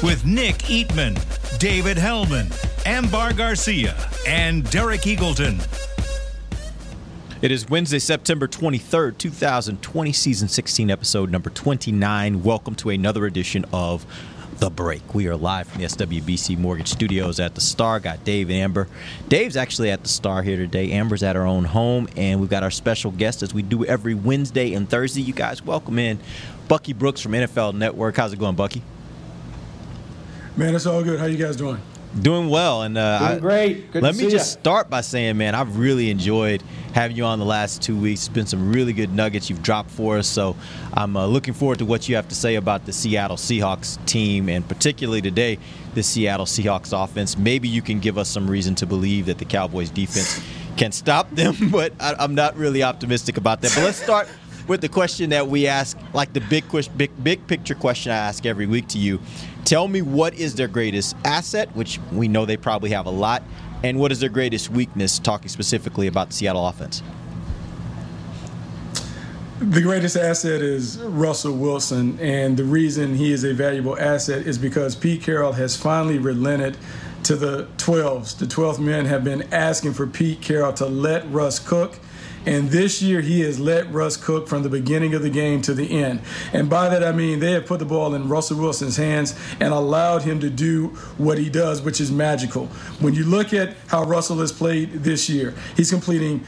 With Nick Eatman, David Helman, Ambar Garcia, and Derek Eagleton. It is Wednesday, September 23rd, 2020, season 16, episode number 29. Welcome to another edition of The Break. We are live from the SWBC Mortgage Studios at the Star. Got Dave and Amber. Dave's actually at the Star here today. Amber's at her own home, and we've got our special guest as we do every Wednesday and Thursday. You guys welcome in Bucky Brooks from NFL Network. How's it going, Bucky? Man, it's all good. How you guys doing? Doing well, and uh, Doing great. Good let to me see just ya. start by saying, man, I've really enjoyed having you on the last two weeks. It's been some really good nuggets you've dropped for us. So I'm uh, looking forward to what you have to say about the Seattle Seahawks team, and particularly today, the Seattle Seahawks offense. Maybe you can give us some reason to believe that the Cowboys defense can stop them, but I, I'm not really optimistic about that. But let's start with the question that we ask, like the big, big, big picture question I ask every week to you. Tell me what is their greatest asset, which we know they probably have a lot, and what is their greatest weakness, talking specifically about Seattle offense? The greatest asset is Russell Wilson, and the reason he is a valuable asset is because Pete Carroll has finally relented to the 12s. The 12th men have been asking for Pete Carroll to let Russ cook. And this year, he has let Russ cook from the beginning of the game to the end. And by that, I mean they have put the ball in Russell Wilson's hands and allowed him to do what he does, which is magical. When you look at how Russell has played this year, he's completing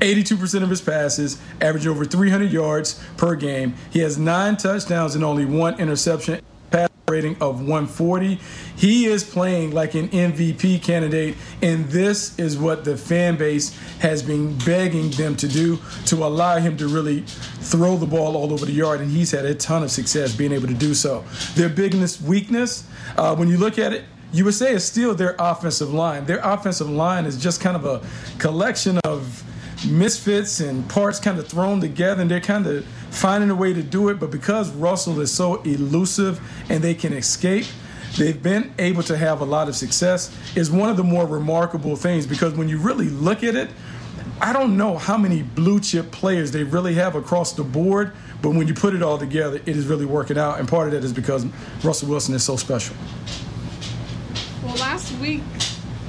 82% of his passes, averaging over 300 yards per game. He has nine touchdowns and only one interception, pass rating of 140. He is playing like an MVP candidate, and this is what the fan base has been begging them to do to allow him to really throw the ball all over the yard, and he's had a ton of success being able to do so. Their biggest weakness, uh, when you look at it, you would say it's still their offensive line. Their offensive line is just kind of a collection of misfits and parts kind of thrown together, and they're kind of finding a way to do it. But because Russell is so elusive and they can escape, they've been able to have a lot of success. Is one of the more remarkable things because when you really look at it, I don't know how many blue chip players they really have across the board, but when you put it all together, it is really working out. And part of that is because Russell Wilson is so special. Well, last week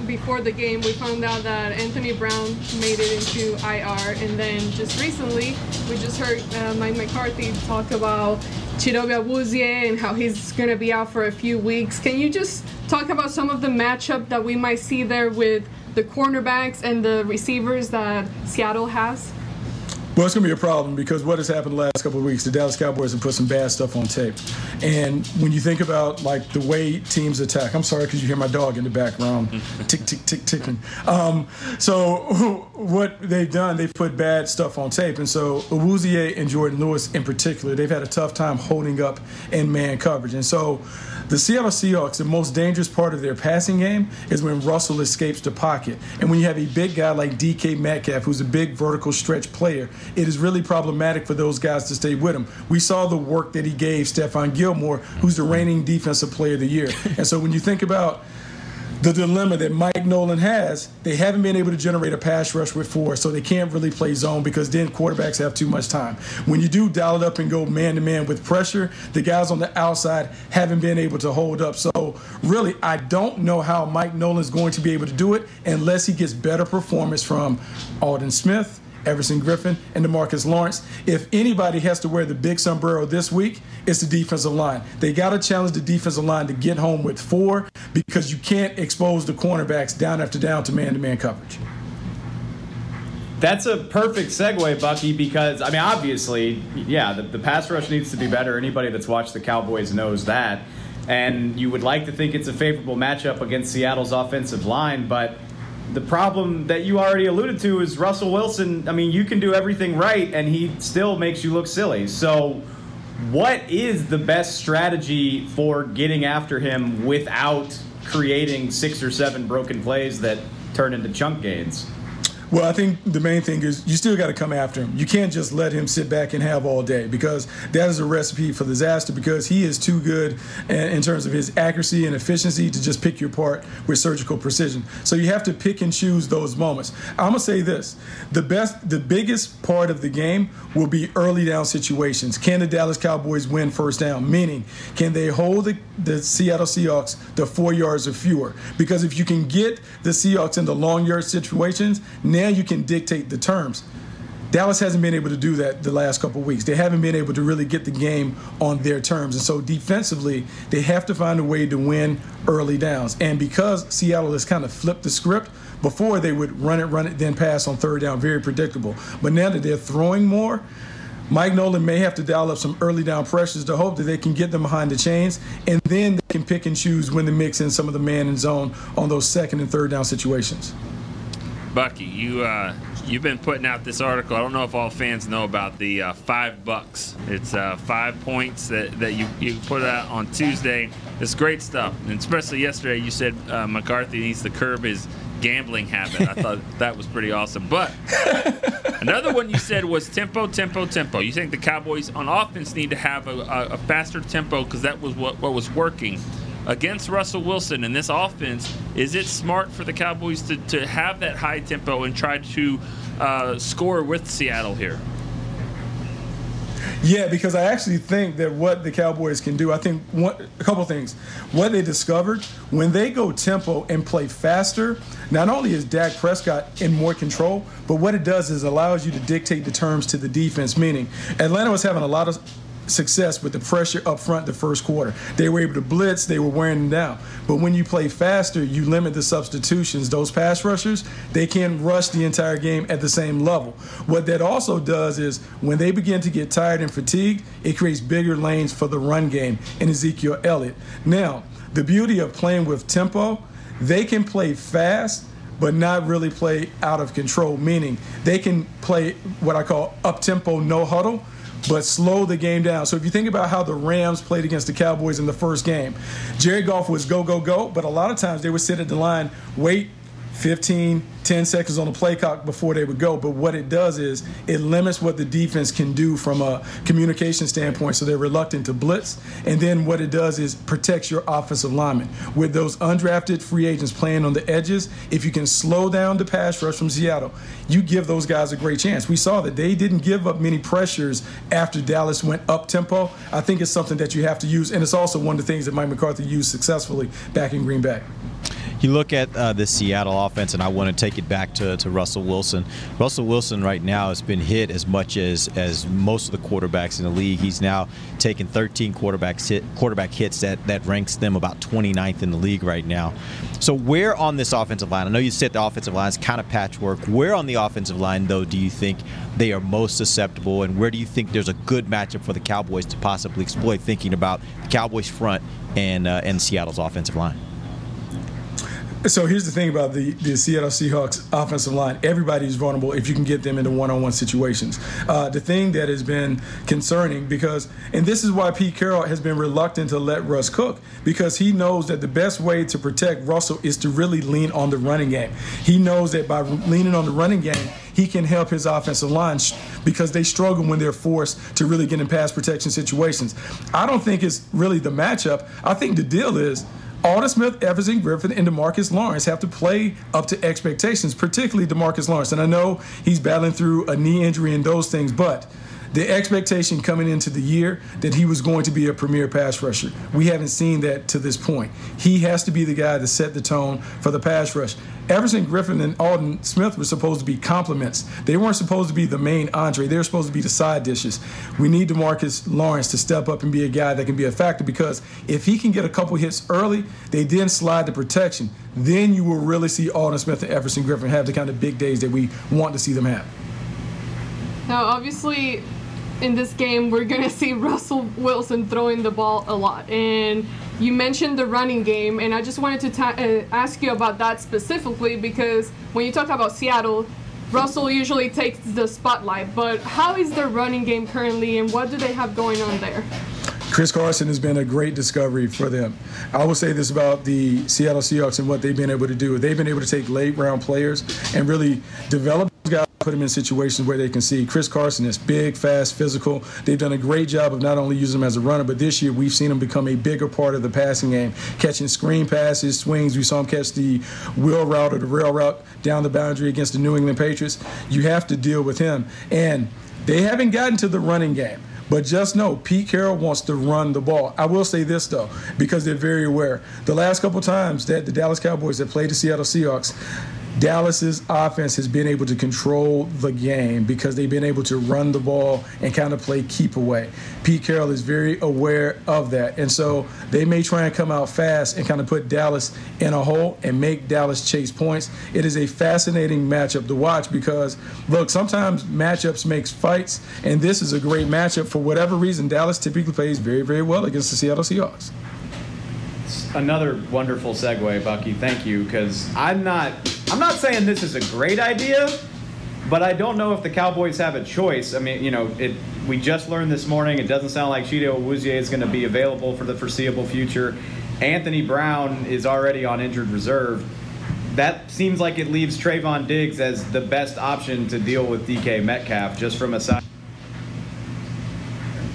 before the game, we found out that Anthony Brown made it into IR, and then just recently, we just heard uh, Mike McCarthy talk about Chidobe Awuzie and how he's going to be out for a few weeks. Can you just talk about some of the matchup that we might see there with the cornerbacks and the receivers that Seattle has? Well, it's going to be a problem because what has happened the last couple of weeks, the Dallas Cowboys have put some bad stuff on tape. And when you think about like the way teams attack, I'm sorry because you hear my dog in the background, tick, tick, tick, ticking. Um, so what they've done, they've put bad stuff on tape. And so Awuzie and Jourdan Lewis in particular, they've had a tough time holding up in man coverage. And so the Seattle Seahawks, the most dangerous part of their passing game is when Russell escapes the pocket. And when you have a big guy like DK Metcalf, who's a big vertical stretch player, it is really problematic for those guys to stay with him. We saw the work that he gave Stephon Gilmore, who's the reigning defensive player of the year. And so when you think about the dilemma that Mike Nolan has, they haven't been able to generate a pass rush with four, so they can't really play zone because then quarterbacks have too much time. When you do dial it up and go man to man with pressure, the guys on the outside haven't been able to hold up. So, really, I don't know how Mike Nolan's going to be able to do it unless he gets better performance from Aldon Smith. Everson Griffen and Demarcus Lawrence. If anybody has to wear the big sombrero this week, it's the defensive line. They got to challenge the defensive line to get home with four because you can't expose the cornerbacks down after down to man-to-man coverage. That's a perfect segue, Bucky, because, I mean, obviously, yeah, the, the pass rush needs to be better. Anybody that's watched the Cowboys knows that. And you would like to think it's a favorable matchup against Seattle's offensive line, but the problem that you already alluded to is Russell Wilson. I mean, you can do everything right, and he still makes you look silly. So, what is the best strategy for getting after him without creating six or seven broken plays that turn into chunk gains. Well, I think the main thing is you still got to come after him. You can't just let him sit back and have all day because that is a recipe for disaster because he is too good in terms of his accuracy and efficiency to just pick your apart with surgical precision. So you have to pick and choose those moments. I'm going to say this. The best the biggest part of the game will be early down situations. Can the Dallas Cowboys win first down? Meaning, can they hold the, the Seattle Seahawks to 4 yards or fewer? Because if you can get the Seahawks into long yard situations, now you can dictate the terms. Dallas hasn't been able to do that the last couple weeks. They haven't been able to really get the game on their terms. And so defensively, they have to find a way to win early downs. And because Seattle has kind of flipped the script, before they would run it, run it, then pass on third down, very predictable. But now that they're throwing more, Mike Nolan may have to dial up some early down pressures to hope that they can get them behind the chains, and then they can pick and choose when to mix in some of the man and zone on those second and third down situations. Bucky, you uh, you've been putting out this article. I don't know if all fans know about the uh, five bucks. It's uh, five points that, that you, you put out on Tuesday. It's great stuff, and especially yesterday. You said uh, McCarthy needs to curb his gambling habit. I thought that was pretty awesome. But another one you said was tempo, tempo, tempo. You think the Cowboys on offense need to have a, a, a faster tempo because that was what, what was working against Russell Wilson and this offense, is it smart for the Cowboys to, to have that high tempo and try to uh, score with Seattle here? Yeah, because I actually think that what the Cowboys can do, I think one, a couple things. What they discovered when they go tempo and play faster, not only is Dak Prescott in more control, but what it does is allows you to dictate the terms to the defense. Meaning, Atlanta was having a lot of success with the pressure up front the first quarter. They were able to blitz, they were wearing them down. But when you play faster, you limit the substitutions. Those pass rushers, they can rush the entire game at the same level. What that also does is when they begin to get tired and fatigued, it creates bigger lanes for the run game and Ezekiel Elliott. Now, the beauty of playing with tempo, they can play fast but not really play out of control, meaning they can play what I call up tempo, no huddle, but slow the game down. So if you think about how the Rams played against the Cowboys in the first game, Jared Goff was go, go, go, but a lot of times they would sit at the line, wait 15, 10 seconds on the play clock before they would go. But what it does is it limits what the defense can do from a communication standpoint. So they're reluctant to blitz. And then what it does is protects your offensive linemen. With those undrafted free agents playing on the edges, if you can slow down the pass rush from Seattle, you give those guys a great chance. We saw that they didn't give up many pressures after Dallas went up tempo. I think it's something that you have to use. And it's also one of the things that Mike McCarthy used successfully back in Green Bay. You look at uh, the Seattle offense, and I want to take it back to, to Russell Wilson. Russell Wilson right now has been hit as much as as most of the quarterbacks in the league. He's now taken 13 quarterbacks hit, quarterback hits that, that ranks them about 29th in the league right now. So where on this offensive line? I know you said the offensive line is kind of patchwork. Where on the offensive line though do you think they are most susceptible, and where do you think there's a good matchup for the Cowboys to possibly exploit? Thinking about the Cowboys front and uh, and Seattle's offensive line. So here's the thing about the, the Seattle Seahawks offensive line. Everybody's vulnerable if you can get them into one-on-one situations. Uh, the thing that has been concerning because, and this is why Pete Carroll has been reluctant to let Russ cook because he knows that the best way to protect Russell is to really lean on the running game. He knows that by leaning on the running game, he can help his offensive line because they struggle when they're forced to really get in pass protection situations. I don't think it's really the matchup. I think the deal is Aldon Smith, Everson Griffen, and Demarcus Lawrence have to play up to expectations, particularly Demarcus Lawrence. And I know he's battling through a knee injury and those things, but the expectation coming into the year that he was going to be a premier pass rusher. We haven't seen that to this point. He has to be the guy to set the tone for the pass rush. Everson Griffen and Aldon Smith were supposed to be complements. They weren't supposed to be the main entree. They were supposed to be the side dishes. We need Demarcus Lawrence to step up and be a guy that can be a factor because if he can get a couple hits early, they then slide the protection. Then you will really see Aldon Smith and Everson Griffen have the kind of big days that we want to see them have. Now, obviously, in this game, we're going to see Russell Wilson throwing the ball a lot. And you mentioned the running game, and I just wanted to ta- uh, ask you about that specifically because when you talk about Seattle, Russell usually takes the spotlight. But how is their running game currently, and what do they have going on there? Chris Carson has been a great discovery for them. I will say this about the Seattle Seahawks and what they've been able to do. They've been able to take late round players and really develop guys, put them in situations where they can see. Chris Carson is big, fast, physical. They've done a great job of not only using him as a runner, but this year we've seen him become a bigger part of the passing game, catching screen passes, swings. We saw him catch the wheel route or the rail route down the boundary against the New England Patriots. You have to deal with him. And they haven't gotten to the running game. But just know, Pete Carroll wants to run the ball. I will say this though, because they're very aware. The last couple times that the Dallas Cowboys have played the Seattle Seahawks, Dallas's offense has been able to control the game because they've been able to run the ball and kind of play keep away. Pete Carroll is very aware of that. And so they may try and come out fast and kind of put Dallas in a hole and make Dallas chase points. It is a fascinating matchup to watch because, look, sometimes matchups makes fights, and this is a great matchup for whatever reason. Dallas typically plays very, very well against the Seattle Seahawks another wonderful segue, Bucky. Thank you, because I'm not I'm not saying this is a great idea, but I don't know if the Cowboys have a choice. I mean, you know, it we just learned this morning. It doesn't sound like Chido Awuzie is going to be available for the foreseeable future. Anthony Brown is already on injured reserve. That seems like it leaves Trevon Diggs as the best option to deal with DK Metcalf, just from a side.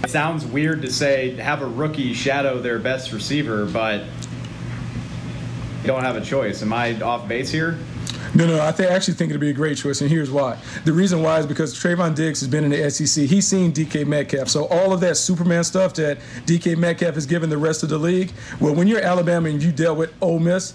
It sounds weird to say have a rookie shadow their best receiver, but don't have a choice. Am I off base here? No, no, I th- actually think it'd be a great choice, and here's why. The reason why is because Trevon Diggs has been in the SEC. He's seen DK Metcalf. So all of that Superman stuff that DK Metcalf has given the rest of the league, well, when you're Alabama and you dealt with Ole Miss,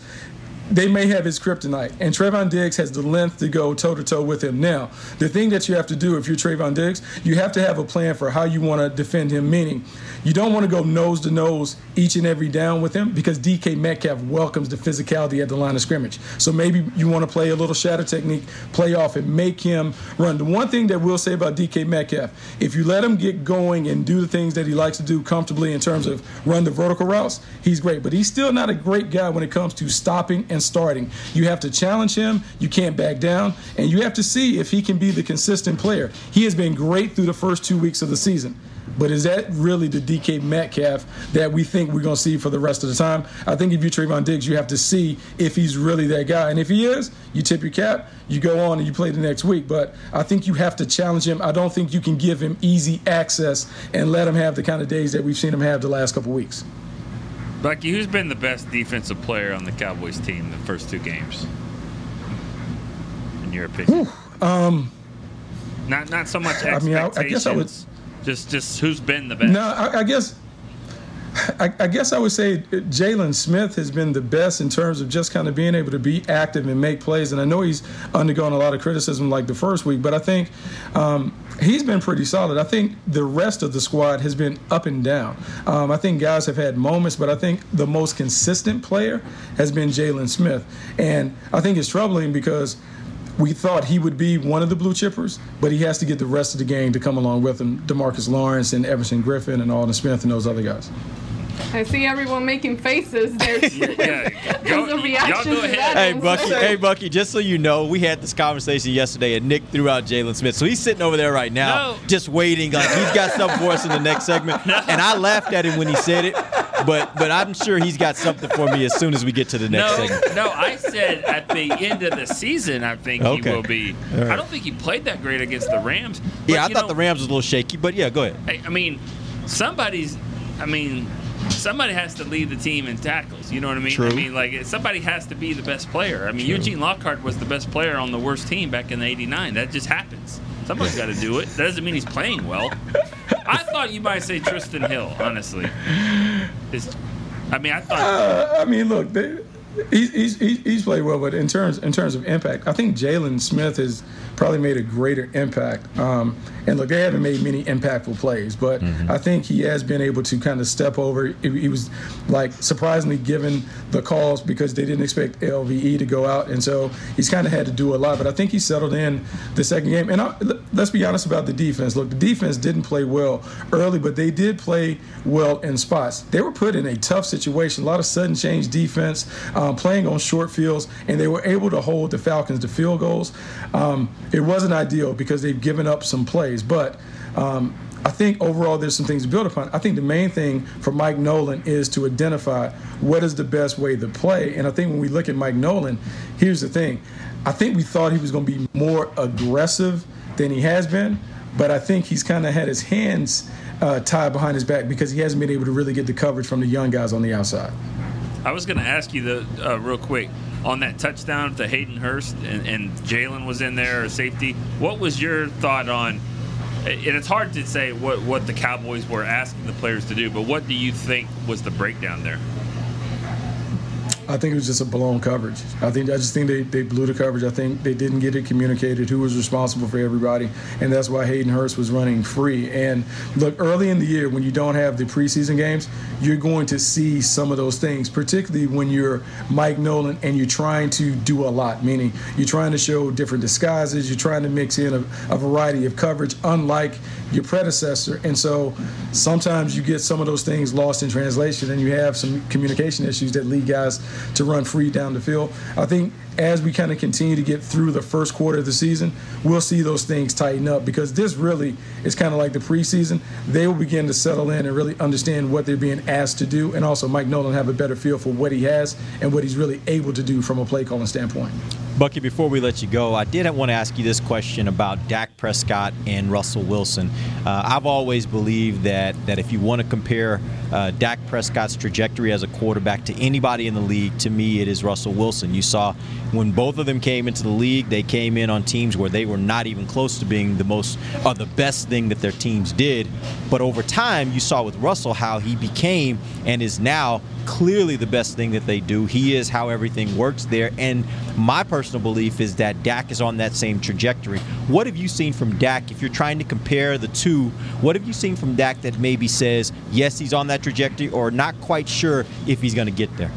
they may have his kryptonite. And Trevon Diggs has the length to go toe to toe with him. Now, the thing that you have to do if you're Trevon Diggs, you have to have a plan for how you want to defend him, meaning you don't want to go nose to nose each and every down with him because DK Metcalf welcomes the physicality at the line of scrimmage. So maybe you want to play a little shadow technique, play off and make him run. The one thing that we'll say about DK Metcalf, if you let him get going and do the things that he likes to do comfortably in terms of run the vertical routes, he's great. But he's still not a great guy when it comes to stopping and starting. You have to challenge him, you can't back down, and you have to see if he can be the consistent player. He has been great through the first two weeks of the season. But is that really the DK Metcalf that we think we're going to see for the rest of the time? I think if you're Trevon Diggs, you have to see if he's really that guy. And if he is, you tip your cap, you go on and you play the next week. But I think you have to challenge him. I don't think you can give him easy access and let him have the kind of days that we've seen him have the last couple weeks. Bucky, who's been the best defensive player on the Cowboys team the first two games? In your opinion? Um, not not so much expectations. I mean, I, I guess I would just, just who's been the best? No, I, I guess. I, I, guess I would say Jaylon Smith has been the best in terms of just kind of being able to be active and make plays. And I know he's undergone a lot of criticism like the first week, but I think um, he's been pretty solid. I think the rest of the squad has been up and down. Um, I think guys have had moments, but I think the most consistent player has been Jaylon Smith. And I think it's troubling because – we thought he would be one of the blue chippers, but he has to get the rest of the game to come along with him. Demarcus Lawrence and Everson Griffen and Aldon Smith and those other guys. I see everyone making faces. There's, yeah, go, a reaction go ahead. Hey Bucky, hey Bucky, just so you know, we had this conversation yesterday, and Nick threw out Jaylon Smith, so he's sitting over there right now, no. just waiting, like he's got something for us in the next segment. No. And I laughed at him when he said it, but but I'm sure he's got something for me as soon as we get to the next no, segment. No, I said at the end of the season, I think okay. he will be. Right. I don't think he played that great against the Rams. But, yeah, I thought know, the Rams was a little shaky, but yeah, go ahead. I, I mean, somebody's. I mean, somebody has to lead the team in tackles. You know what I mean? True. I mean, like somebody has to be the best player. I mean, True. Eugene Lockhart was the best player on the worst team back in the '89. That just happens. Somebody's got to do it. That doesn't mean he's playing well. I thought you might say Trysten Hill. Honestly, it's, I mean, I thought. Uh, I mean, look. They, he's, he's, he's played well, but in terms in terms of impact, I think Jaylon Smith has probably made a greater impact. Um, and look, they haven't made many impactful plays, but mm-hmm. I think he has been able to kind of step over. He was like surprisingly given the calls because they didn't expect LVE to go out, and so he's kind of had to do a lot. But I think he settled in the second game. And I, let's be honest about the defense. Look, the defense didn't play well early, but they did play well in spots. They were put in a tough situation, a lot of sudden change defense, um, playing on short fields, and they were able to hold the Falcons to field goals. Um, it wasn't ideal because they've given up some plays, but um, I think overall there's some things to build upon. I think the main thing for Mike Nolan is to identify what is the best way to play. And I think when we look at Mike Nolan, here's the thing. I think we thought he was going to be more aggressive than he has been, but I think he's kind of had his hands uh, tied behind his back because he hasn't been able to really get the coverage from the young guys on the outside. I was going to ask you the uh, real quick on that touchdown to Hayden Hurst and, and Jaylon was in there, a safety. What was your thought on? And it's hard to say what, what the Cowboys were asking the players to do, but what do you think was the breakdown there? I think it was just a blown coverage. I think I just think they, they blew the coverage. I think they didn't get it communicated who was responsible for everybody, and that's why Hayden Hurst was running free. And look, early in the year when you don't have the preseason games, you're going to see some of those things, particularly when you're Mike Nolan and you're trying to do a lot, meaning you're trying to show different disguises, you're trying to mix in a, a variety of coverage, unlike your predecessor. And so sometimes you get some of those things lost in translation, and you have some communication issues that lead guys to run free down the field. I think as we kind of continue to get through the first quarter of the season, we'll see those things tighten up because this really is kind of like the preseason. They will begin to settle in and really understand what they're being asked to do, and also Mike Nolan have a better feel for what he has and what he's really able to do from a play calling standpoint. Bucky, before we let you go, I did want to ask you this question about Dak Prescott and Russell Wilson. Uh, I've always believed that that if you want to compare uh, Dak Prescott's trajectory as a quarterback to anybody in the league, to me it is Russell Wilson. You saw when both of them came into the league, they came in on teams where they were not even close to being the most or the best thing that their teams did. But over time, you saw with Russell how he became and is now clearly the best thing that they do. He is how everything works there. And my personal belief is that Dak is on that same trajectory. What have you seen from Dak? If you're trying to compare the two, what have you seen from Dak that maybe says, yes, he's on that trajectory, or not quite sure if he's going to get there?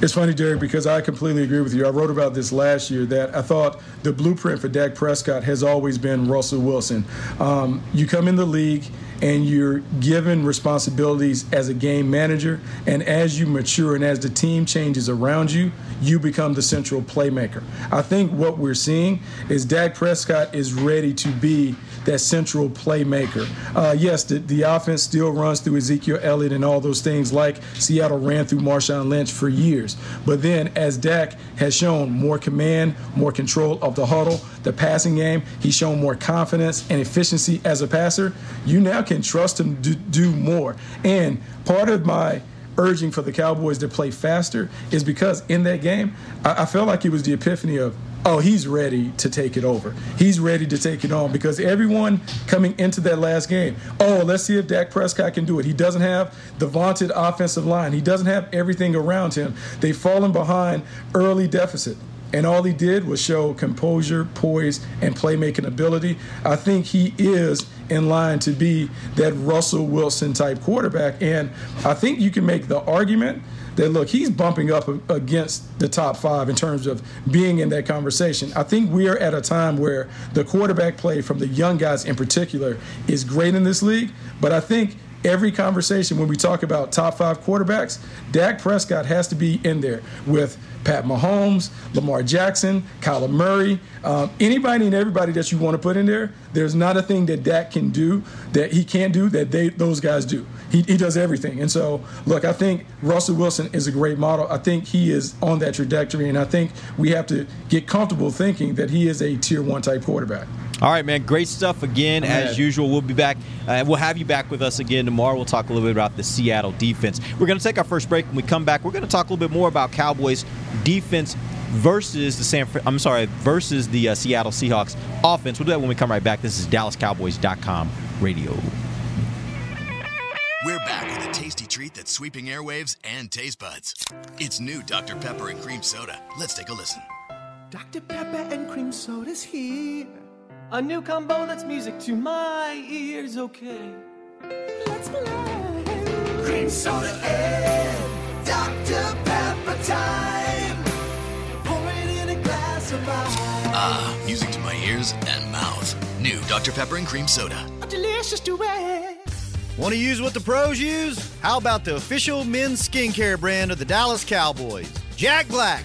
It's funny, Derek, because I completely agree with you. I wrote about this last year that I thought the blueprint for Dak Prescott has always been Russell Wilson. Um, you come in the league and you're given responsibilities as a game manager. And as you mature and as the team changes around you, you become the central playmaker. I think what we're seeing is Dak Prescott is ready to be that central playmaker. Uh, yes, the, the offense still runs through Ezekiel Elliott and all those things like Seattle ran through Marshawn Lynch for years. But then as Dak has shown more command, more control of the huddle, the passing game, he's shown more confidence and efficiency as a passer, you now can trust him to do more. And part of my urging for the Cowboys to play faster is because in that game, I, I felt like it was the epiphany of, oh, he's ready to take it over. He's ready to take it on because everyone coming into that last game, oh, let's see if Dak Prescott can do it. He doesn't have the vaunted offensive line, he doesn't have everything around him. They've fallen behind early deficit. And all he did was show composure, poise, and playmaking ability. I think he is in line to be that Russell Wilson type quarterback. And I think you can make the argument that look, he's bumping up against the top five in terms of being in that conversation. I think we are at a time where the quarterback play from the young guys in particular is great in this league, but I think every conversation when we talk about top five quarterbacks, Dak Prescott has to be in there with Pat Mahomes, Lamar Jackson, Kyler Murray, um, anybody and everybody that you want to put in there. There's not a thing that Dak can do that he can't do that they those guys do. He, he does everything. And so, look, I think Russell Wilson is a great model. I think he is on that trajectory, and I think we have to get comfortable thinking that he is a tier one type quarterback. All right, man. Great stuff again. As usual, we'll be back. Uh, we'll have you back with us again tomorrow. We'll talk a little bit about the Seattle defense. We're going to take our first break. When we come back, we're going to talk a little bit more about Cowboys defense versus the San. I'm sorry, versus the uh, Seattle Seahawks offense. We'll do that when we come right back. This is DallasCowboys.com radio. We're back with a tasty treat that's sweeping airwaves and taste buds. It's new Dr. Pepper and Cream Soda. Let's take a listen. Dr. Pepper and Cream Soda's here. A new combo that's music to my ears, okay. Let's play. Cream soda and Dr. Pepper time. Ah, music to my ears and mouth. New Dr. Pepper and Cream Soda. A delicious duet. Want to use what the pros use? How about the official men's skincare brand of the Dallas Cowboys? Jack Black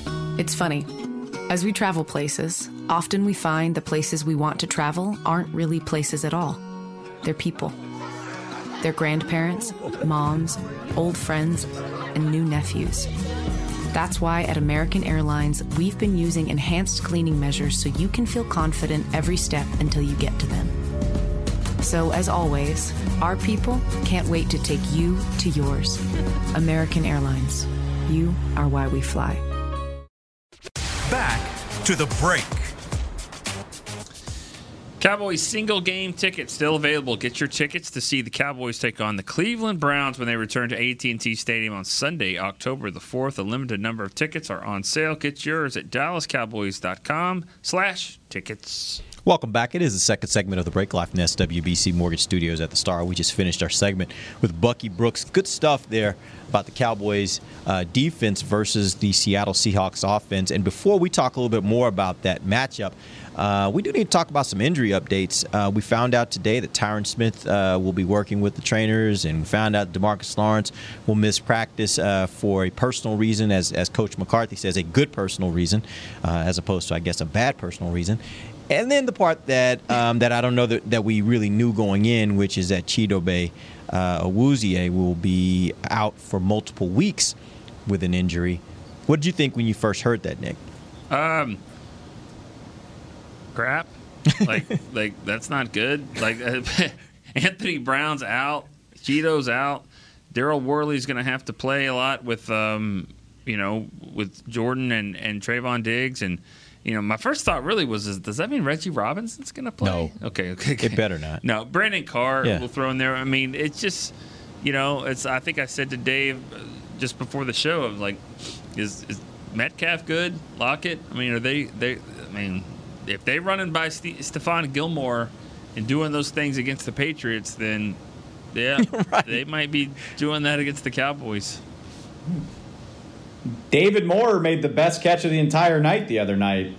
It's funny. As we travel places, often we find the places we want to travel aren't really places at all. They're people. They're grandparents, moms, old friends, and new nephews. That's why at American Airlines, we've been using enhanced cleaning measures so you can feel confident every step until you get to them. So, as always, our people can't wait to take you to yours. American Airlines. You are why we fly. To the break. Cowboys single game tickets still available. Get your tickets to see the Cowboys take on the Cleveland Browns when they return to AT&T Stadium on Sunday, October the 4th. A limited number of tickets are on sale. Get yours at dallascowboys.com slash tickets. Welcome back. It is the second segment of the break from the SWBC Mortgage Studios at the Star. We just finished our segment with Bucky Brooks. Good stuff there about the Cowboys' uh, defense versus the Seattle Seahawks offense. And before we talk a little bit more about that matchup, uh, we do need to talk about some injury updates. Uh, we found out today that Tyron Smith uh, will be working with the trainers, and we found out Demarcus Lawrence will miss practice uh, for a personal reason, as, as Coach McCarthy says, a good personal reason, uh, as opposed to, I guess, a bad personal reason. And then the part that um, that I don't know that, that we really knew going in, which is that Chidobe uh, Awuzie will be out for multiple weeks with an injury. What did you think when you first heard that, Nick? Um, crap. Like, like that's not good. Like, Anthony Brown's out, Cheeto's out. Daryl Worley's going to have to play a lot with, um, you know, with Jourdan and and Trevon Diggs and you know, my first thought really was, is, does that mean Reggie Robinson's going to play? No. Okay, okay, okay. It better not. No, Brandon Carr Yeah. will throw in there. I mean, it's just, you know, it's. I think I said to Dave uh, just before the show, I'm like, is is Metcalf good? Lockett? I mean, are they they? I mean, if they running by Ste Stephon Gilmore and doing those things against the Patriots, then yeah, they might be doing that against the Cowboys. David Moore made the best catch of the entire night the other night.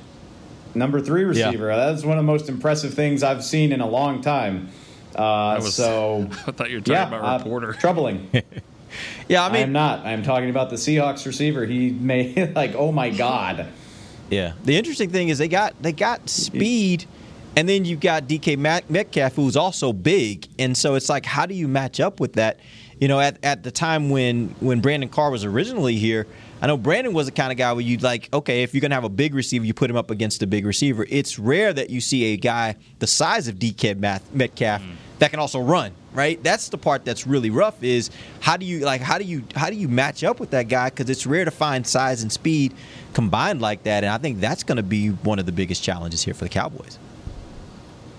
Number three receiver. That's one of the most impressive things I've seen in a long time. Uh, was- so I thought you were talking yeah, about uh, reporter. troubling. yeah, I mean, I'm not. I'm talking about the Seahawks receiver. He made like, oh my god. Yeah. The interesting thing is they got they got speed, and then you've got DK Metcalf, who's also big, and so it's like, how do you match up with that? You know, at, at the time when when Brandon Carr was originally here, I know Brandon was the kind of guy where you'd like, okay, if you're gonna have a big receiver, you put him up against a big receiver. It's rare that you see a guy the size of DK Math- Metcalf that can also run. Right, that's the part that's really rough. Is how do you like how do you how do you match up with that guy? Because it's rare to find size and speed combined like that, and I think that's going to be one of the biggest challenges here for the Cowboys.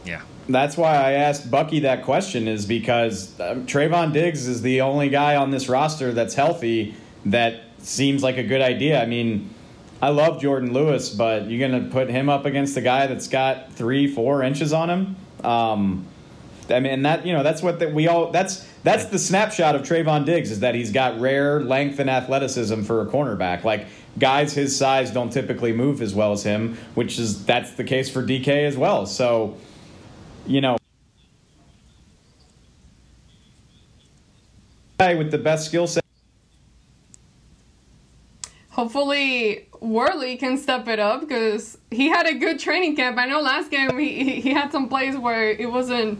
Yeah. That's why I asked Bucky that question, is because um, Trevon Diggs is the only guy on this roster that's healthy that seems like a good idea. I mean, I love Jourdan Lewis, but you're going to put him up against a guy that's got three, four inches on him. Um, I mean, that you know, that's what the, we all. That's that's the snapshot of Trevon Diggs is that he's got rare length and athleticism for a cornerback. Like guys his size don't typically move as well as him, which is that's the case for DK as well. So, you know, with the best skill set. Hopefully, Worley can step it up because he had a good training camp. I know last game he, he- had some plays where it wasn't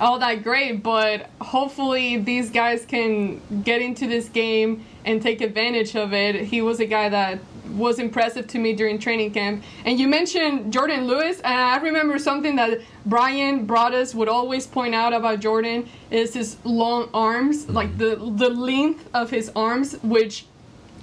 all that great, but hopefully these guys can get into this game and take advantage of it. He was a guy that was impressive to me during training camp. And you mentioned Jourdan Lewis, and I remember something that Bryan Broaddus would always point out about Jourdan is his long arms, like the the length of his arms, which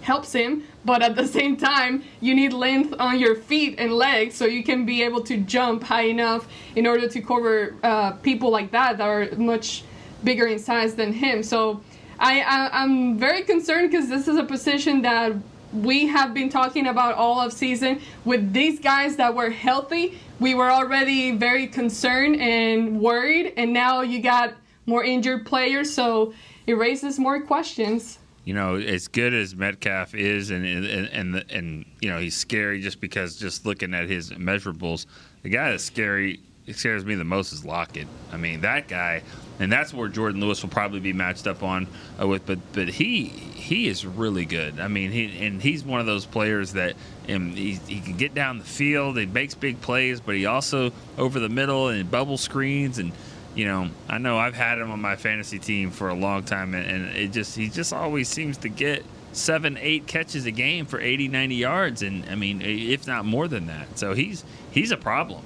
helps him. But at the same time, you need length on your feet and legs so you can be able to jump high enough in order to cover uh, people like that that are much bigger in size than him. So I, I I'm very concerned because this is a position that we have been talking about all of season with these guys that were healthy. We were already very concerned and worried, and now you got more injured players, so it raises more questions. You know, as good as Metcalf is, and and and, and you know he's scary just because just looking at his measurables, the guy that's scary scares me the most is Lockett. I mean, that guy, and that's where Jourdan Lewis will probably be matched up on uh, with. But but he he is really good. I mean, he and he's one of those players that um, he, he can get down the field. He makes big plays, but he also over the middle and bubble screens and. You know, I know I've had him on my fantasy team for a long time, and, and it just he just always seems to get seven, eight catches a game for 80, 90 yards, and I mean, if not more than that. So he's he's a problem.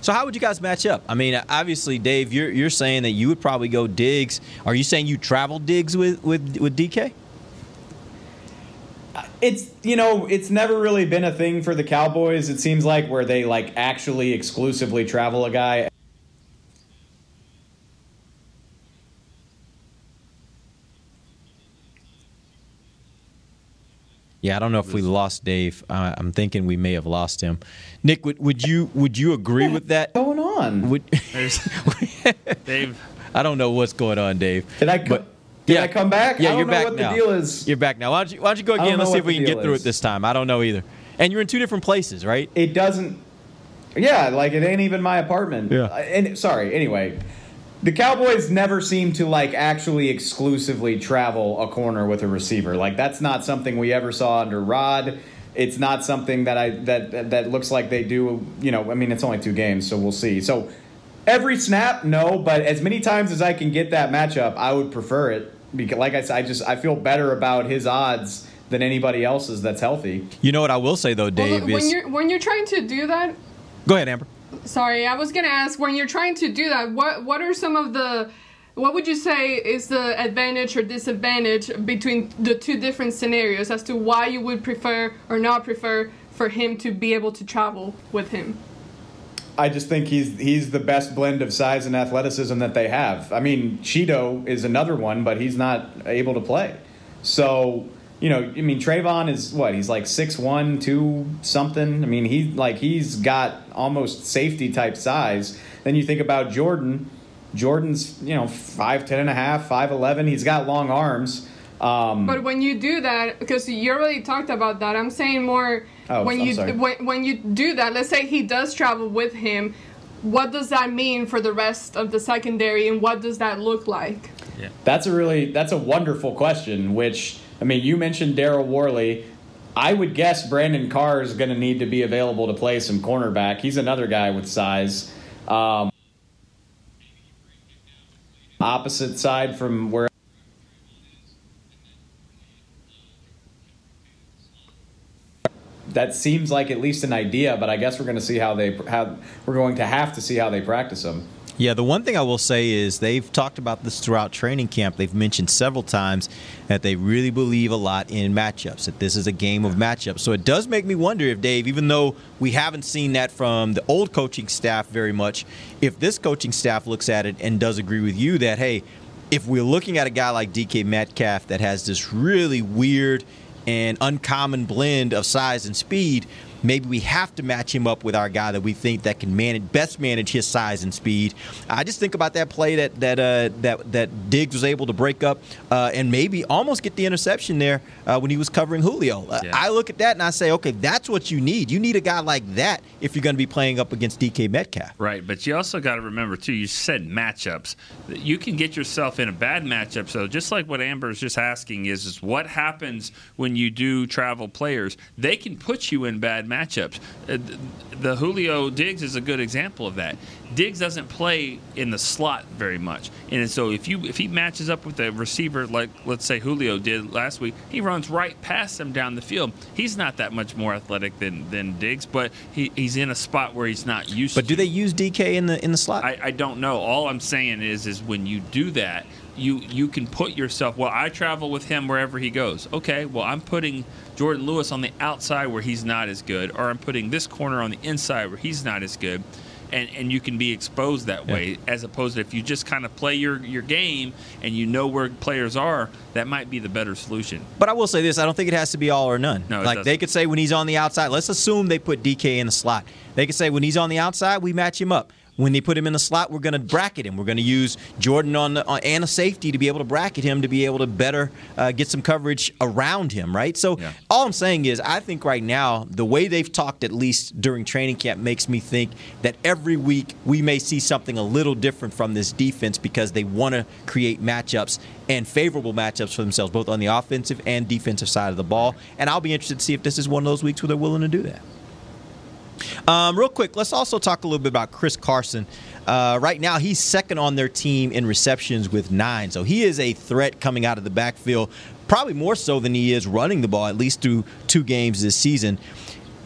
So how would you guys match up? I mean, obviously, Dave, you're you're saying that you would probably go Diggs. Are you saying you travel Diggs with with with DK? It's you know it's never really been a thing for the Cowboys. It seems like where they like actually exclusively travel a guy. Yeah, I don't know if we lost Dave. Uh, I'm thinking we may have lost him. Nick, would, would you would you agree with that? Going on? Would, Dave, I don't know what's going on, Dave. Did I? But, did I come back? Yeah, I don't you're know back what now. the deal is. You're back now. Why don't you, why don't you go again? Let's see if we can get through is. it this time. I don't know either. And you're in two different places, right? It doesn't. Yeah, like it ain't even my apartment. Yeah. Uh, And sorry. Anyway, the Cowboys never seem to like actually exclusively travel a corner with a receiver. Like that's not something we ever saw under Rod. It's not something that I that that looks like they do. You know, I mean, it's only two games, so we'll see. So every snap, no, but as many times as I can get that matchup, I would prefer it because, like I said, I just I feel better about his odds than anybody else's that's healthy. You know what I will say though, Dave Well, when is. you're when you're trying to do that, Go ahead, Amber. Sorry, I was gonna ask when you're trying to do that. What what are some of the what would you say is the advantage or disadvantage between the two different scenarios as to why you would prefer or not prefer for him to be able to travel with him? I just think he's he's the best blend of size and athleticism that they have. I mean, Cheeto is another one, but he's not able to play. So, you know, I mean, Trevon is what? He's like six one, two something. I mean, he like he's got almost safety type size. Then you think about Jourdan. Jourdan's you know five ten and a half, five eleven. He's got long arms. Um, But when you do that, because you already talked about that, I'm saying more Oh, when I'm you sorry. when, when you do that. Let's say he does travel with him. What does that mean for the rest of the secondary, and what does that look like? Yeah. That's a really that's a wonderful question. Which I mean, you mentioned Daryl Worley. I would guess Brandon Carr is going to need to be available to play some cornerback. He's another guy with size. Um, opposite side from where. That seems like at least an idea, but I guess we're going to see how they how we're going to have to see how they practice them. Yeah, the one thing I will say is they've talked about this throughout training camp. They've mentioned several times that they really believe a lot in matchups, that this is a game of matchups. So it does make me wonder if, Dave, even though we haven't seen that from the old coaching staff very much, if this coaching staff looks at it and does agree with you that, hey, if we're looking at a guy like DK Metcalf that has this really weird and uncommon blend of size and speed, maybe we have to match him up with our guy that we think that can manage best manage his size and speed. I just think about that play that that uh, that that Diggs was able to break up uh, and maybe almost get the interception there uh, when he was covering Julio. Uh, I look at that and I say, okay, that's what you need. You need a guy like that if you're going to be playing up against DK Metcalf. Right, but you also got to remember too. You said matchups. You can get yourself in a bad matchup. So just like what Amber is just asking is, is what happens when you do travel players? They can put you in bad matchups matchups. Uh, the Julio Diggs is a good example of that. Diggs doesn't play in the slot very much, and so if you if he matches up with a receiver like let's say Julio did last week, he runs right past him down the field. He's not that much more athletic than than Diggs, but he, he's in a spot where he's not used. To But to. do they use DK in the in the slot? I, I don't know. All I'm saying is, is when you do that, you you can put yourself. Well, I travel with him wherever he goes. Okay. Well, I'm putting Jourdan Lewis on the outside where he's not as good, or I'm putting this corner on the inside where he's not as good. And, and you can be exposed that way as opposed to if you just kind of play your, your game and you know where players are that might be the better solution But I will say this: I don't think it has to be all or none. No, like they could say when he's on the outside. Let's assume they put DK in the slot. They could say when he's on the outside, we match him up. When they put him in the slot, we're going to bracket him. We're going to use Jourdan on, the, on and a safety to be able to bracket him to be able to better uh, get some coverage around him. Right. So all I'm saying is, I think right now the way they've talked, at least during training camp, makes me think that every week we may see something a little different from this defense because they want to create matchups and favorable matchups for themselves, both on the offensive and defensive side of the ball. And I'll be interested to see if this is one of those weeks where they're willing to do that. Um, real quick, let's also talk a little bit about Chris Carson. Uh, right now, he's second on their team in receptions with nine. So he is a threat coming out of the backfield, probably more so than he is running the ball, at least through two games this season.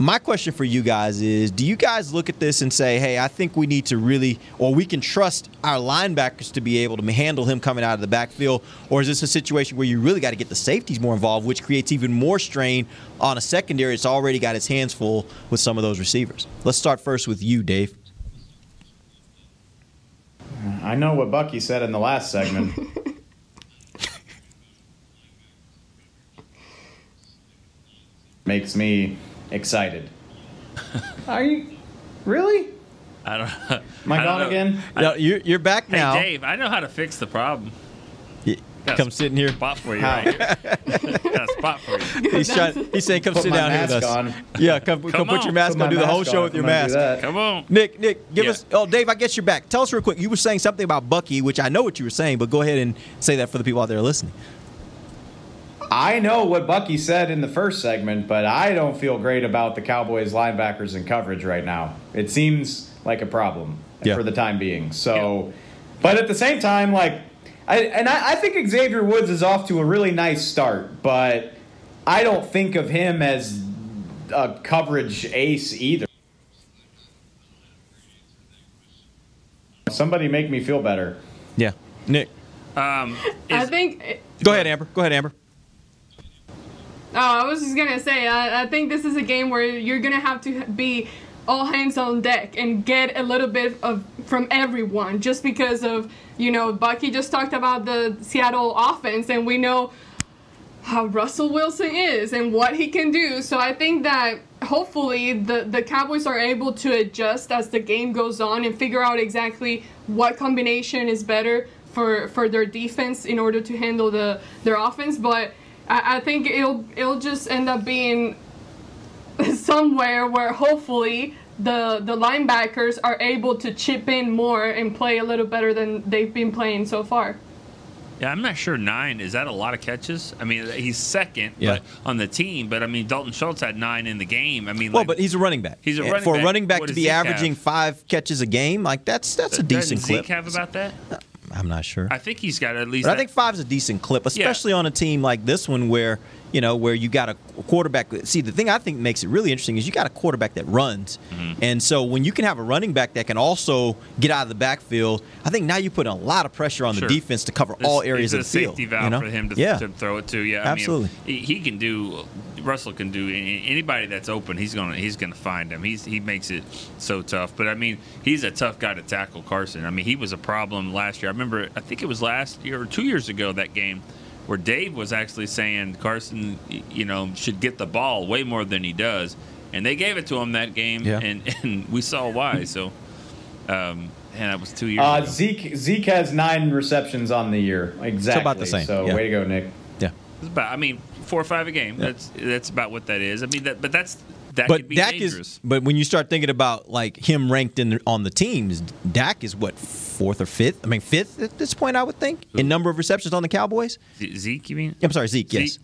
My question for you guys is do you guys look at this and say, hey, I think we need to really, or we can trust our linebackers to be able to handle him coming out of the backfield? Or is this a situation where you really got to get the safeties more involved, which creates even more strain on a secondary that's already got its hands full with some of those receivers? Let's start first with you, Dave. I know what Bucky said in the last segment. Makes me excited. Are you really? I don't. Am I don't gone know. again? No, you're, you're back Hey, now. Dave, I know how to fix the problem. Got come sit in here. Spot for you How? right here. Got a spot for you. He's trying. He's saying, "Come Put sit down here with us." on. Yeah, come, come, Come put your mask Put on. my Do the whole show on with your I'm gonna do mask. Come on. Nick, Nick, give Yeah. us. Oh, Dave, I guess you're back. Tell us real quick. You were saying something about Bucky, which I know what you were saying, but go ahead and say that for the people out there listening. I know what Bucky said in the first segment, but I don't feel great about the Cowboys linebackers and coverage right now. It seems like a problem Yeah. for the time being. So, but at the same time, like, I, and I, I think Xavier Woods is off to a really nice start, but I don't think of him as a coverage ace either. Somebody make me feel better. Yeah, Nick. Um, I is- think. Go ahead, Amber. Go ahead, Amber. Oh, I was just gonna say, I, I think this is a game where you're gonna have to be all hands on deck and get a little bit of from everyone, just because of you know Bucky just talked about the Seattle offense, and we know how Russell Wilson is and what he can do. So I think that hopefully the the Cowboys are able to adjust as the game goes on and figure out exactly what combination is better for for their defense in order to handle the their offense. But I, I think it'll it'll just end up being somewhere where hopefully the the linebackers are able to chip in more and play a little better than they've been playing so far. Yeah, I'm not sure nine is that a lot of catches. I mean, he's second Yeah. but on the team, but I mean Dalton Schultz had nine in the game. I mean, Well, like, but he's a running back. He's a running for back. a running back to be Zeke averaging have? five catches a game, like that's that's a Doesn't decent clip. Have about that? I'm not sure. I think he's got at least. But I that- think five's a decent clip, especially on a team like this one where you know where you got a quarterback. See, the thing I think makes it really interesting is you got a quarterback that runs, Mm-hmm. and so when you can have a running back that can also get out of the backfield, I think now you put a lot of pressure on Sure. the defense to cover This all areas of the a field. safety valve you know? for him to, yeah. to throw it to. Yeah, I Absolutely. Mean, he, he can do. Russell can do anybody that's open. He's gonna he's gonna find him. He's he makes it so tough. But I mean, he's a tough guy to tackle. Carson. I mean, he was a problem last year. I remember. I think it was last year or two years ago that game where Dave was actually saying Carson, you know, should get the ball way more than he does, and they gave it to him that game, Yeah. and and we saw why. So, um, and that was two years. Uh, ago. Zeke Zeke has nine receptions on the year. Exactly. about the same, So yeah. way to go, Nick. Yeah. It's about. I mean, four or five a game. That's that's about what that is. I mean, that but that's that but could be Dak dangerous. is. But when you start thinking about like him ranked in the, on the teams, Dak is what fourth or fifth? I mean fifth at this point, I would think, in number of receptions on the Cowboys. Zeke, you mean? I'm sorry, Zeke. Yes,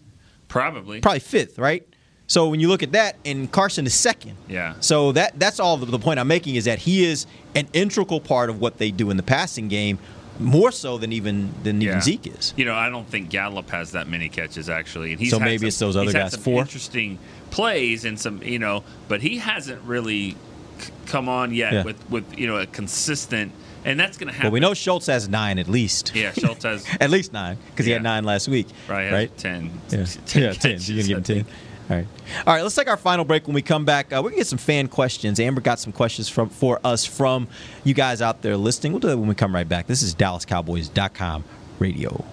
Probably. probably fifth, right? So when you look at that, and Carson is second. Yeah. So that that's all the, the point I'm making is that he is an integral part of what they do in the passing game, more so than even than even Yeah. Zeke is. You know, I don't think Gallup has that many catches actually. And he's So maybe some- it's those other had guys. some Four? interesting plays and some, you know, but he hasn't really c- come on yet Yeah. with with you know a consistent, and that's going to happen. But we know Schultz has nine at least. Yeah, Schultz has at least nine because he had nine last week. Right, Right. 10. Yeah, 10 yeah, ten. So you catches, gonna give him ten. All right. All right. Let's take our final break. When we come back, uh, we're gonna get some fan questions. Amber got some questions from for us from you guys out there listening. We'll do that when we come right back. This is DallasCowboys.com radio.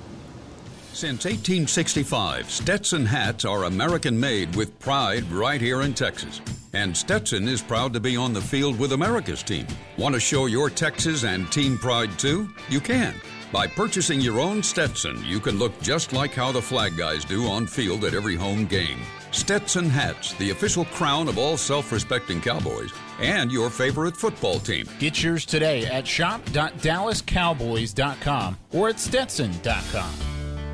Since 1865, Stetson hats are American made with pride right here in Texas. And Stetson is proud to be on the field with America's team. Want to show your Texas and team pride too? You can. By purchasing your own Stetson, you can look just like how the flag guys do on field at every home game. Stetson hats, the official crown of all self respecting Cowboys, and your favorite football team. Get yours today at shop.dallascowboys.com or at stetson.com.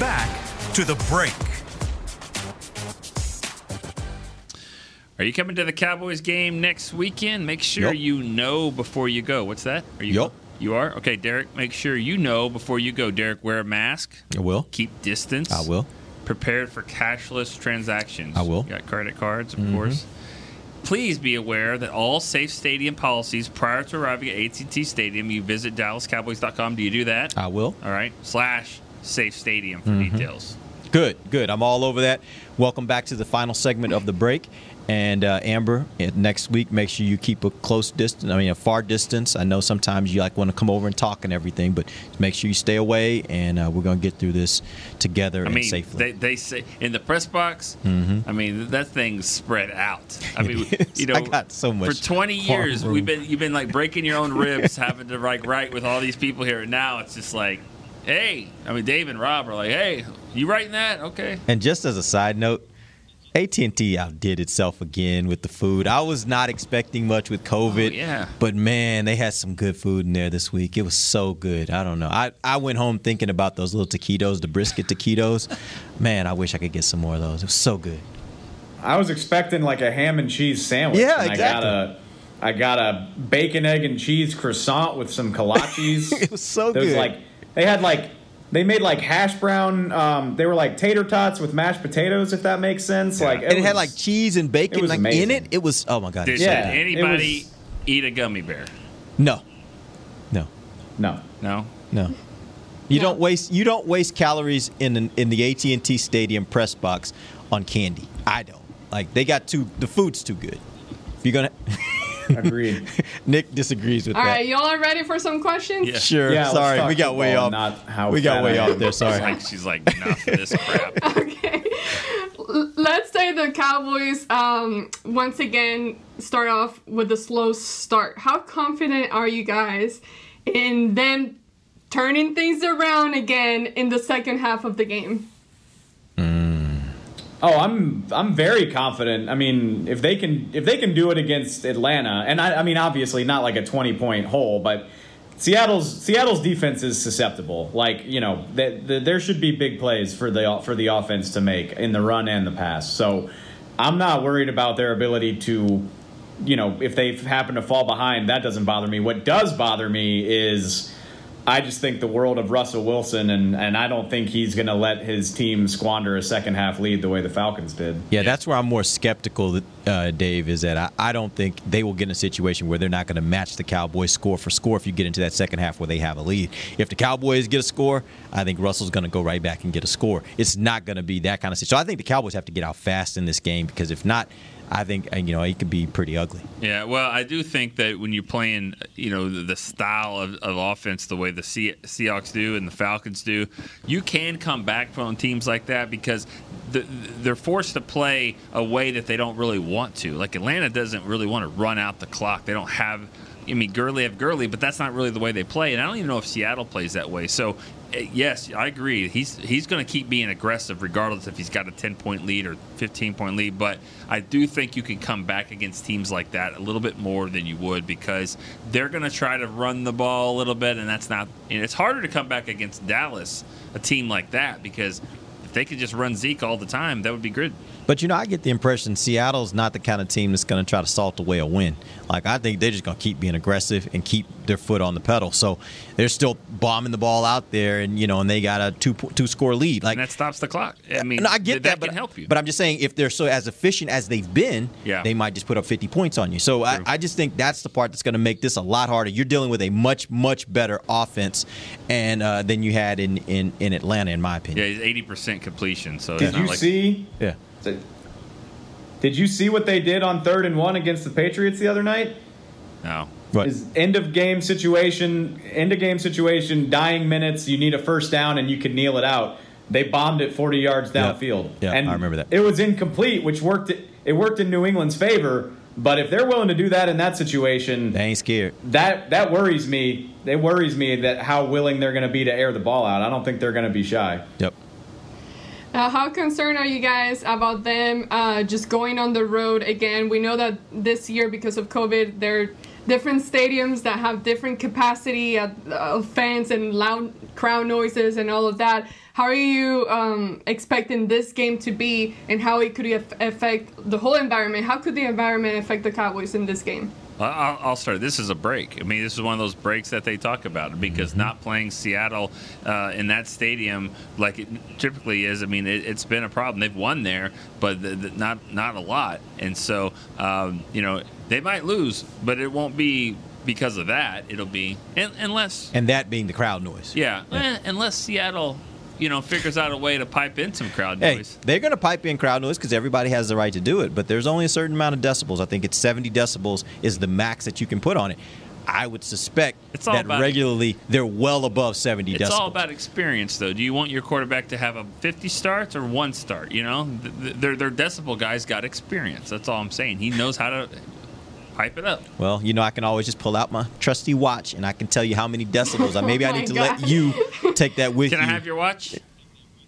Back to the break. Are you coming to the Cowboys game next weekend? Make sure Yup. you know before you go. What's that? Are you Yup. You are? Okay, Derek, make sure you know before you go. Derek, wear a mask. I will. Keep distance. I will. Prepared for cashless transactions. I will. You got credit cards, of Mhm. course. Please be aware that all safe stadium policies prior to arriving at AT&T Stadium, you visit DallasCowboys.com. Do you do that? I will. All right. Slash safe stadium for Mhm. details. Good, good. I'm all over that. Welcome back to the final segment of the break. And uh, Amber, eh, next week, make sure you keep a close distance. I mean, a far distance. I know sometimes you like want to come over and talk and everything, but make sure you stay away. And uh, we're going to get through this together I and mean, safely. they, they say in the press box. Mhm. I mean, that thing's spread out. I mean, you know, I got so much for 20 years. arm We've been you've been like breaking your own ribs, having to like write with all these people here. And now it's just like, hey, I mean, Dave and Rob are like, hey, you writing that? Okay. And just as a side note, AT&T outdid itself again with the food. I was not expecting much with COVID. Oh, yeah. But man, they had some good food in there this week. It was so good. I don't know. I, I went home thinking about those little taquitos, the brisket taquitos. man, I wish I could get some more of those. It was so good. I was expecting like a ham and cheese sandwich. Yeah, and exactly. I got a, I got a bacon, egg, and cheese croissant with some kolaches. it was so There was good. like they had like they made like hash brown. Um, they were like tater tots with mashed potatoes, if that makes sense. Like and it had like cheese and bacon it was like in it. It was oh my god. it Did Yeah, good. anybody was- eat a gummy bear? No. No. no. No. No. You don't waste you don't waste calories in an, in the AT&T Stadium press box on candy. I don't. Like they got too the food's too good. If you're going to Agreed. Nick disagrees with All that. right, y'all are ready for some questions? Sure. Yeah, sorry, we got way off. not how we got way I off am. there. She's Sorry. like, she's like, enough of this crap. okay. Let's say the Cowboys um, once again start off with a slow start. How confident are you guys in them turning things around again in the second half of the game? Oh, I'm I'm very confident. I mean, if they can if they can do it against Atlanta, and I, I mean obviously not like a 20 point hole, but Seattle's Seattle's defense is susceptible. Like you know, the, there should be big plays for the for the offense to make in the run and the pass. So I'm not worried about their ability to, you know, if they happen to fall behind, that doesn't bother me. What does bother me is I just think the world of Russell Wilson, and, and I don't think he's going to let his team squander a second half lead the way the Falcons did. Yeah, that's where I'm more skeptical, uh, Dave, is that I, I don't think they will get in a situation where they're not going to match the Cowboys score for score if you get into that second half where they have a lead. If the Cowboys get a score, I think Russell's going to go right back and get a score. It's not going to be that kind of situation. So I think the Cowboys have to get out fast in this game because if not, I think uh, you know it could be pretty ugly. Yeah, well, I do think that when you're playing, you know, the, style of, of, offense the way the Se- Seahawks do and the Falcons do, you can come back from teams like that because the, they're forced to play a way that they don't really want to. Like Atlanta doesn't really want to run out the clock. They don't have I mean, Gurley have Gurley, but that's not really the way they play. And I don't even know if Seattle plays that way. So, Uh, yes, I agree. He's he's going to keep being aggressive, regardless if he's got a ten point lead or fifteen point lead. But I do think you can come back against teams like that a little bit more than you would because they're going to try to run the ball a little bit, and that's not. And it's harder to come back against Dallas, a team like that, because they could just run Zeke all the time, that would be good. But you know, I get the impression Seattle's not the kind of team that's going to try to salt away a win. Like I think they're just going to keep being aggressive and keep their foot on the pedal. So they're still bombing the ball out there, and you know, and they got a two two score lead. Like and that stops the clock. I mean, I get that, that, can help you. But I'm just saying, if they're so as efficient as they've been, yeah. they might just put up 50 points on you. So I, I, just think that's the part that's going to make this a lot harder. You're dealing with a much much better offense, and uh, than you had in, in in Atlanta, in my opinion. Yeah, he's 80 percent completion. So did you like, see? Yeah. Did you see what they did on third and one against the Patriots the other night? No. What? Is end of game situation, end of game situation, dying minutes. You need a first down and you can kneel it out. They bombed it 40 yards downfield. Yeah, and I remember that. It was incomplete, which worked. It worked in New England's favor. But if they're willing to do that in that situation, they ain't scared. That that worries me. It worries me that how willing they're going to be to air the ball out. I don't think they're going to be shy. Yep. Uh, how concerned are you guys about them uh, just going on the road again? We know that this year, because of COVID, there are different stadiums that have different capacity of uh, fans and loud crowd noises and all of that. How are you um, expecting this game to be, and how it could affect the whole environment? How could the environment affect the Cowboys in this game? I'll, I'll, start. This is a break. I mean, this is one of those breaks that they talk about because mm-hmm. not playing Seattle uh, in that stadium like it typically is. I mean, it, has been a problem. They've won there, but the, the, not not a lot. And so, um, you know, they might lose, but it won't be because of that. It'll be unless and that being the crowd noise. Yeah, yeah. Eh, unless Seattle you know, figures out a way to pipe in some crowd noise. Hey, they're going to pipe in crowd noise because everybody has the right to do it, but there's only a certain amount of decibels. I think it's 70 decibels is the max that you can put on it. I would suspect that regularly they're well above 70 it's decibels. It's all about experience, though. Do you want your quarterback to have a 50 starts or one start? You know, their their decibel guys got experience. That's all I'm saying. He knows how to pipe it up. Well, you know, I can always just pull out my trusty watch and I can tell you how many decibels. Oh Maybe oh I need to God. let you take that with can you. Can I have your watch?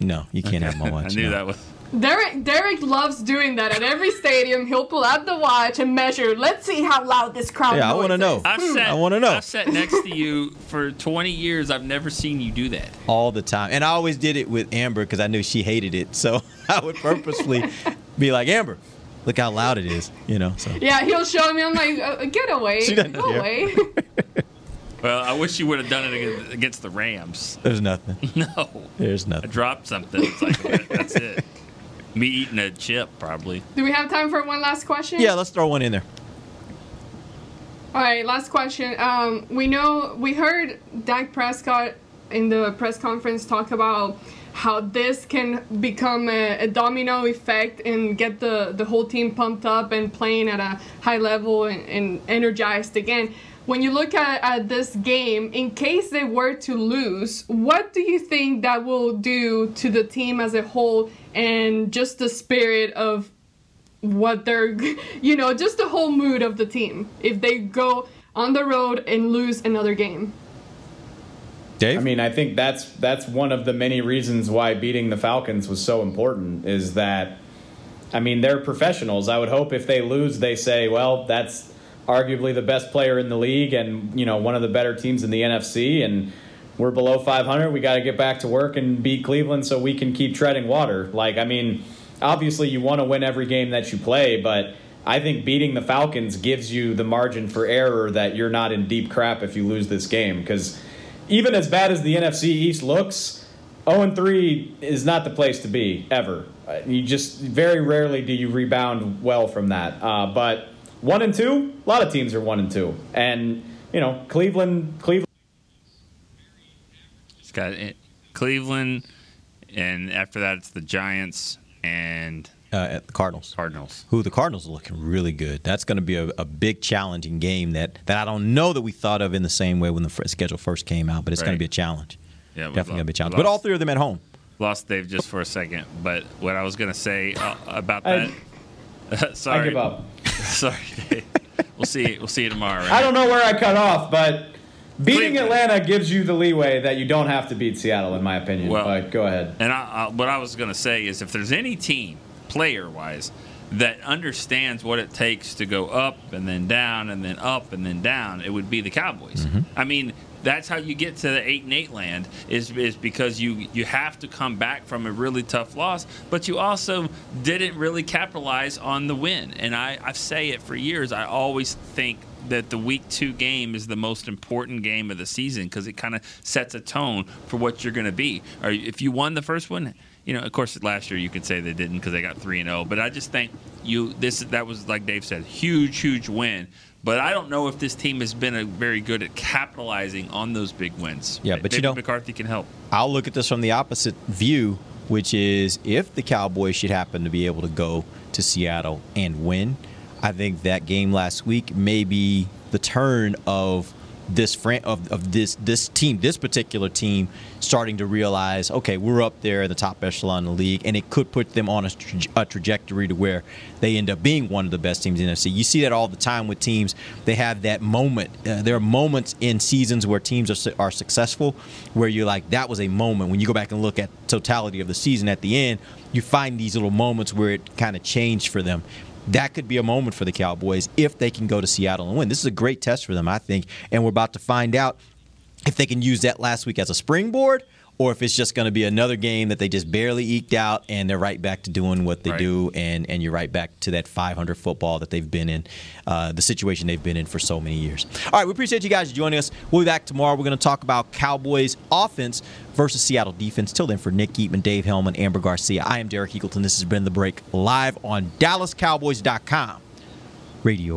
No, you can't have my watch. I knew no. that was. Derek Derek loves doing that at every stadium. He'll pull out the watch and measure. Let's see how loud this crowd. Yeah, I want to know. I've sat, I want to know. I've sat next to you for 20 years. I've never seen you do that. All the time, and I always did it with Amber because I knew she hated it. So I would purposefully be like, Amber, look how loud it is. You know. So. Yeah, he'll show me. I'm like, uh, get away, go away. Well, I wish you would have done it against the Rams. There's nothing. No. There's nothing. I dropped something. It's like that's it. Me eating a chip, probably. Do we have time for one last question? Yeah, let's throw one in there. All right, last question. Um, we know we heard Dak Prescott in the press conference talk about how this can become a, a, domino effect and get the, the whole team pumped up and playing at a high level and, and energized again when you look at, at this game, in case they were to lose, what do you think that will do to the team as a whole and just the spirit of what they're, you know, just the whole mood of the team if they go on the road and lose another game? Dave? I mean, I think that's that's one of the many reasons why beating the Falcons was so important is that I mean, they're professionals. I would hope if they lose, they say, well, that's arguably the best player in the league and, you know, one of the better teams in the NFC. And we're below 500. We got to get back to work and beat Cleveland so we can keep treading water. Like, I mean, obviously you want to win every game that you play, but I think beating the Falcons gives you the margin for error that you're not in deep crap if you lose this game. Because even as bad as the NFC East looks, 0 3 is not the place to be ever. You just very rarely do you rebound well from that. Uh, but one and two, a lot of teams are one and two, and you know Cleveland, Cleveland. It's got Cleveland, and after that it's the Giants and uh, at the Cardinals. Cardinals. Who the Cardinals are looking really good. That's going to be a, a big challenging game that, that I don't know that we thought of in the same way when the fir- schedule first came out, but it's going to be a challenge. Yeah, definitely lo- going to be a challenge. we But all three of them at home. Lost Dave just for a second, but what I was going to say uh, about I- that. sorry. I give up. sorry, Dave. We'll see. We'll see you tomorrow. Right? I don't know where I cut off, but beating Atlanta gives you the leeway that you don't have to beat Seattle, in my opinion. Well- but go ahead. And I, I, what I was going to say is, if there's any team, player wise, that understands what it takes to go up and then down and then up and then down, it would be the Cowboys. Mm-hmm. I mean, that's how you get to the eight and eight land is is because you you have to come back from a really tough loss, but you also didn't really capitalize on the win. And I I say it for years. I always think that the week two game is the most important game of the season because it kind of sets a tone for what you're going to be. Or if you won the first one, you know, of course, last year you could say they didn't because they got three and zero. But I just think you this that was like Dave said, huge, huge win. But I don't know if this team has been a very good at capitalizing on those big wins. Yeah, but you Maybe know- McCarthy can help. I'll look at this from the opposite view, which is if the Cowboys should happen to be able to go to Seattle and win, I think that game last week may be the turn of this fran- of, of this this team, this particular team, starting to realize, okay, we're up there in the top echelon of the league, and it could put them on a, tra- a trajectory to where they end up being one of the best teams in the NFC. You see that all the time with teams; they have that moment. Uh, there are moments in seasons where teams are su- are successful, where you're like, that was a moment. When you go back and look at totality of the season at the end, you find these little moments where it kind of changed for them that could be a moment for the Cowboys if they can go to Seattle and win. This is a great test for them, I think, and we're about to find out if they can use that last week as a springboard or if it's just going to be another game that they just barely eked out and they're right back to doing what they Right. do and and you're right back to that 500 football that they've been in uh, the situation they've been in for so many years. All right we appreciate you guys joining us. We'll be back tomorrow. We're going to talk about cowboys offense versus seattle defense. Till then for nick eatman dave helman amber garcia i am derek eagleton. This has been the break live on dallascowboys.com radio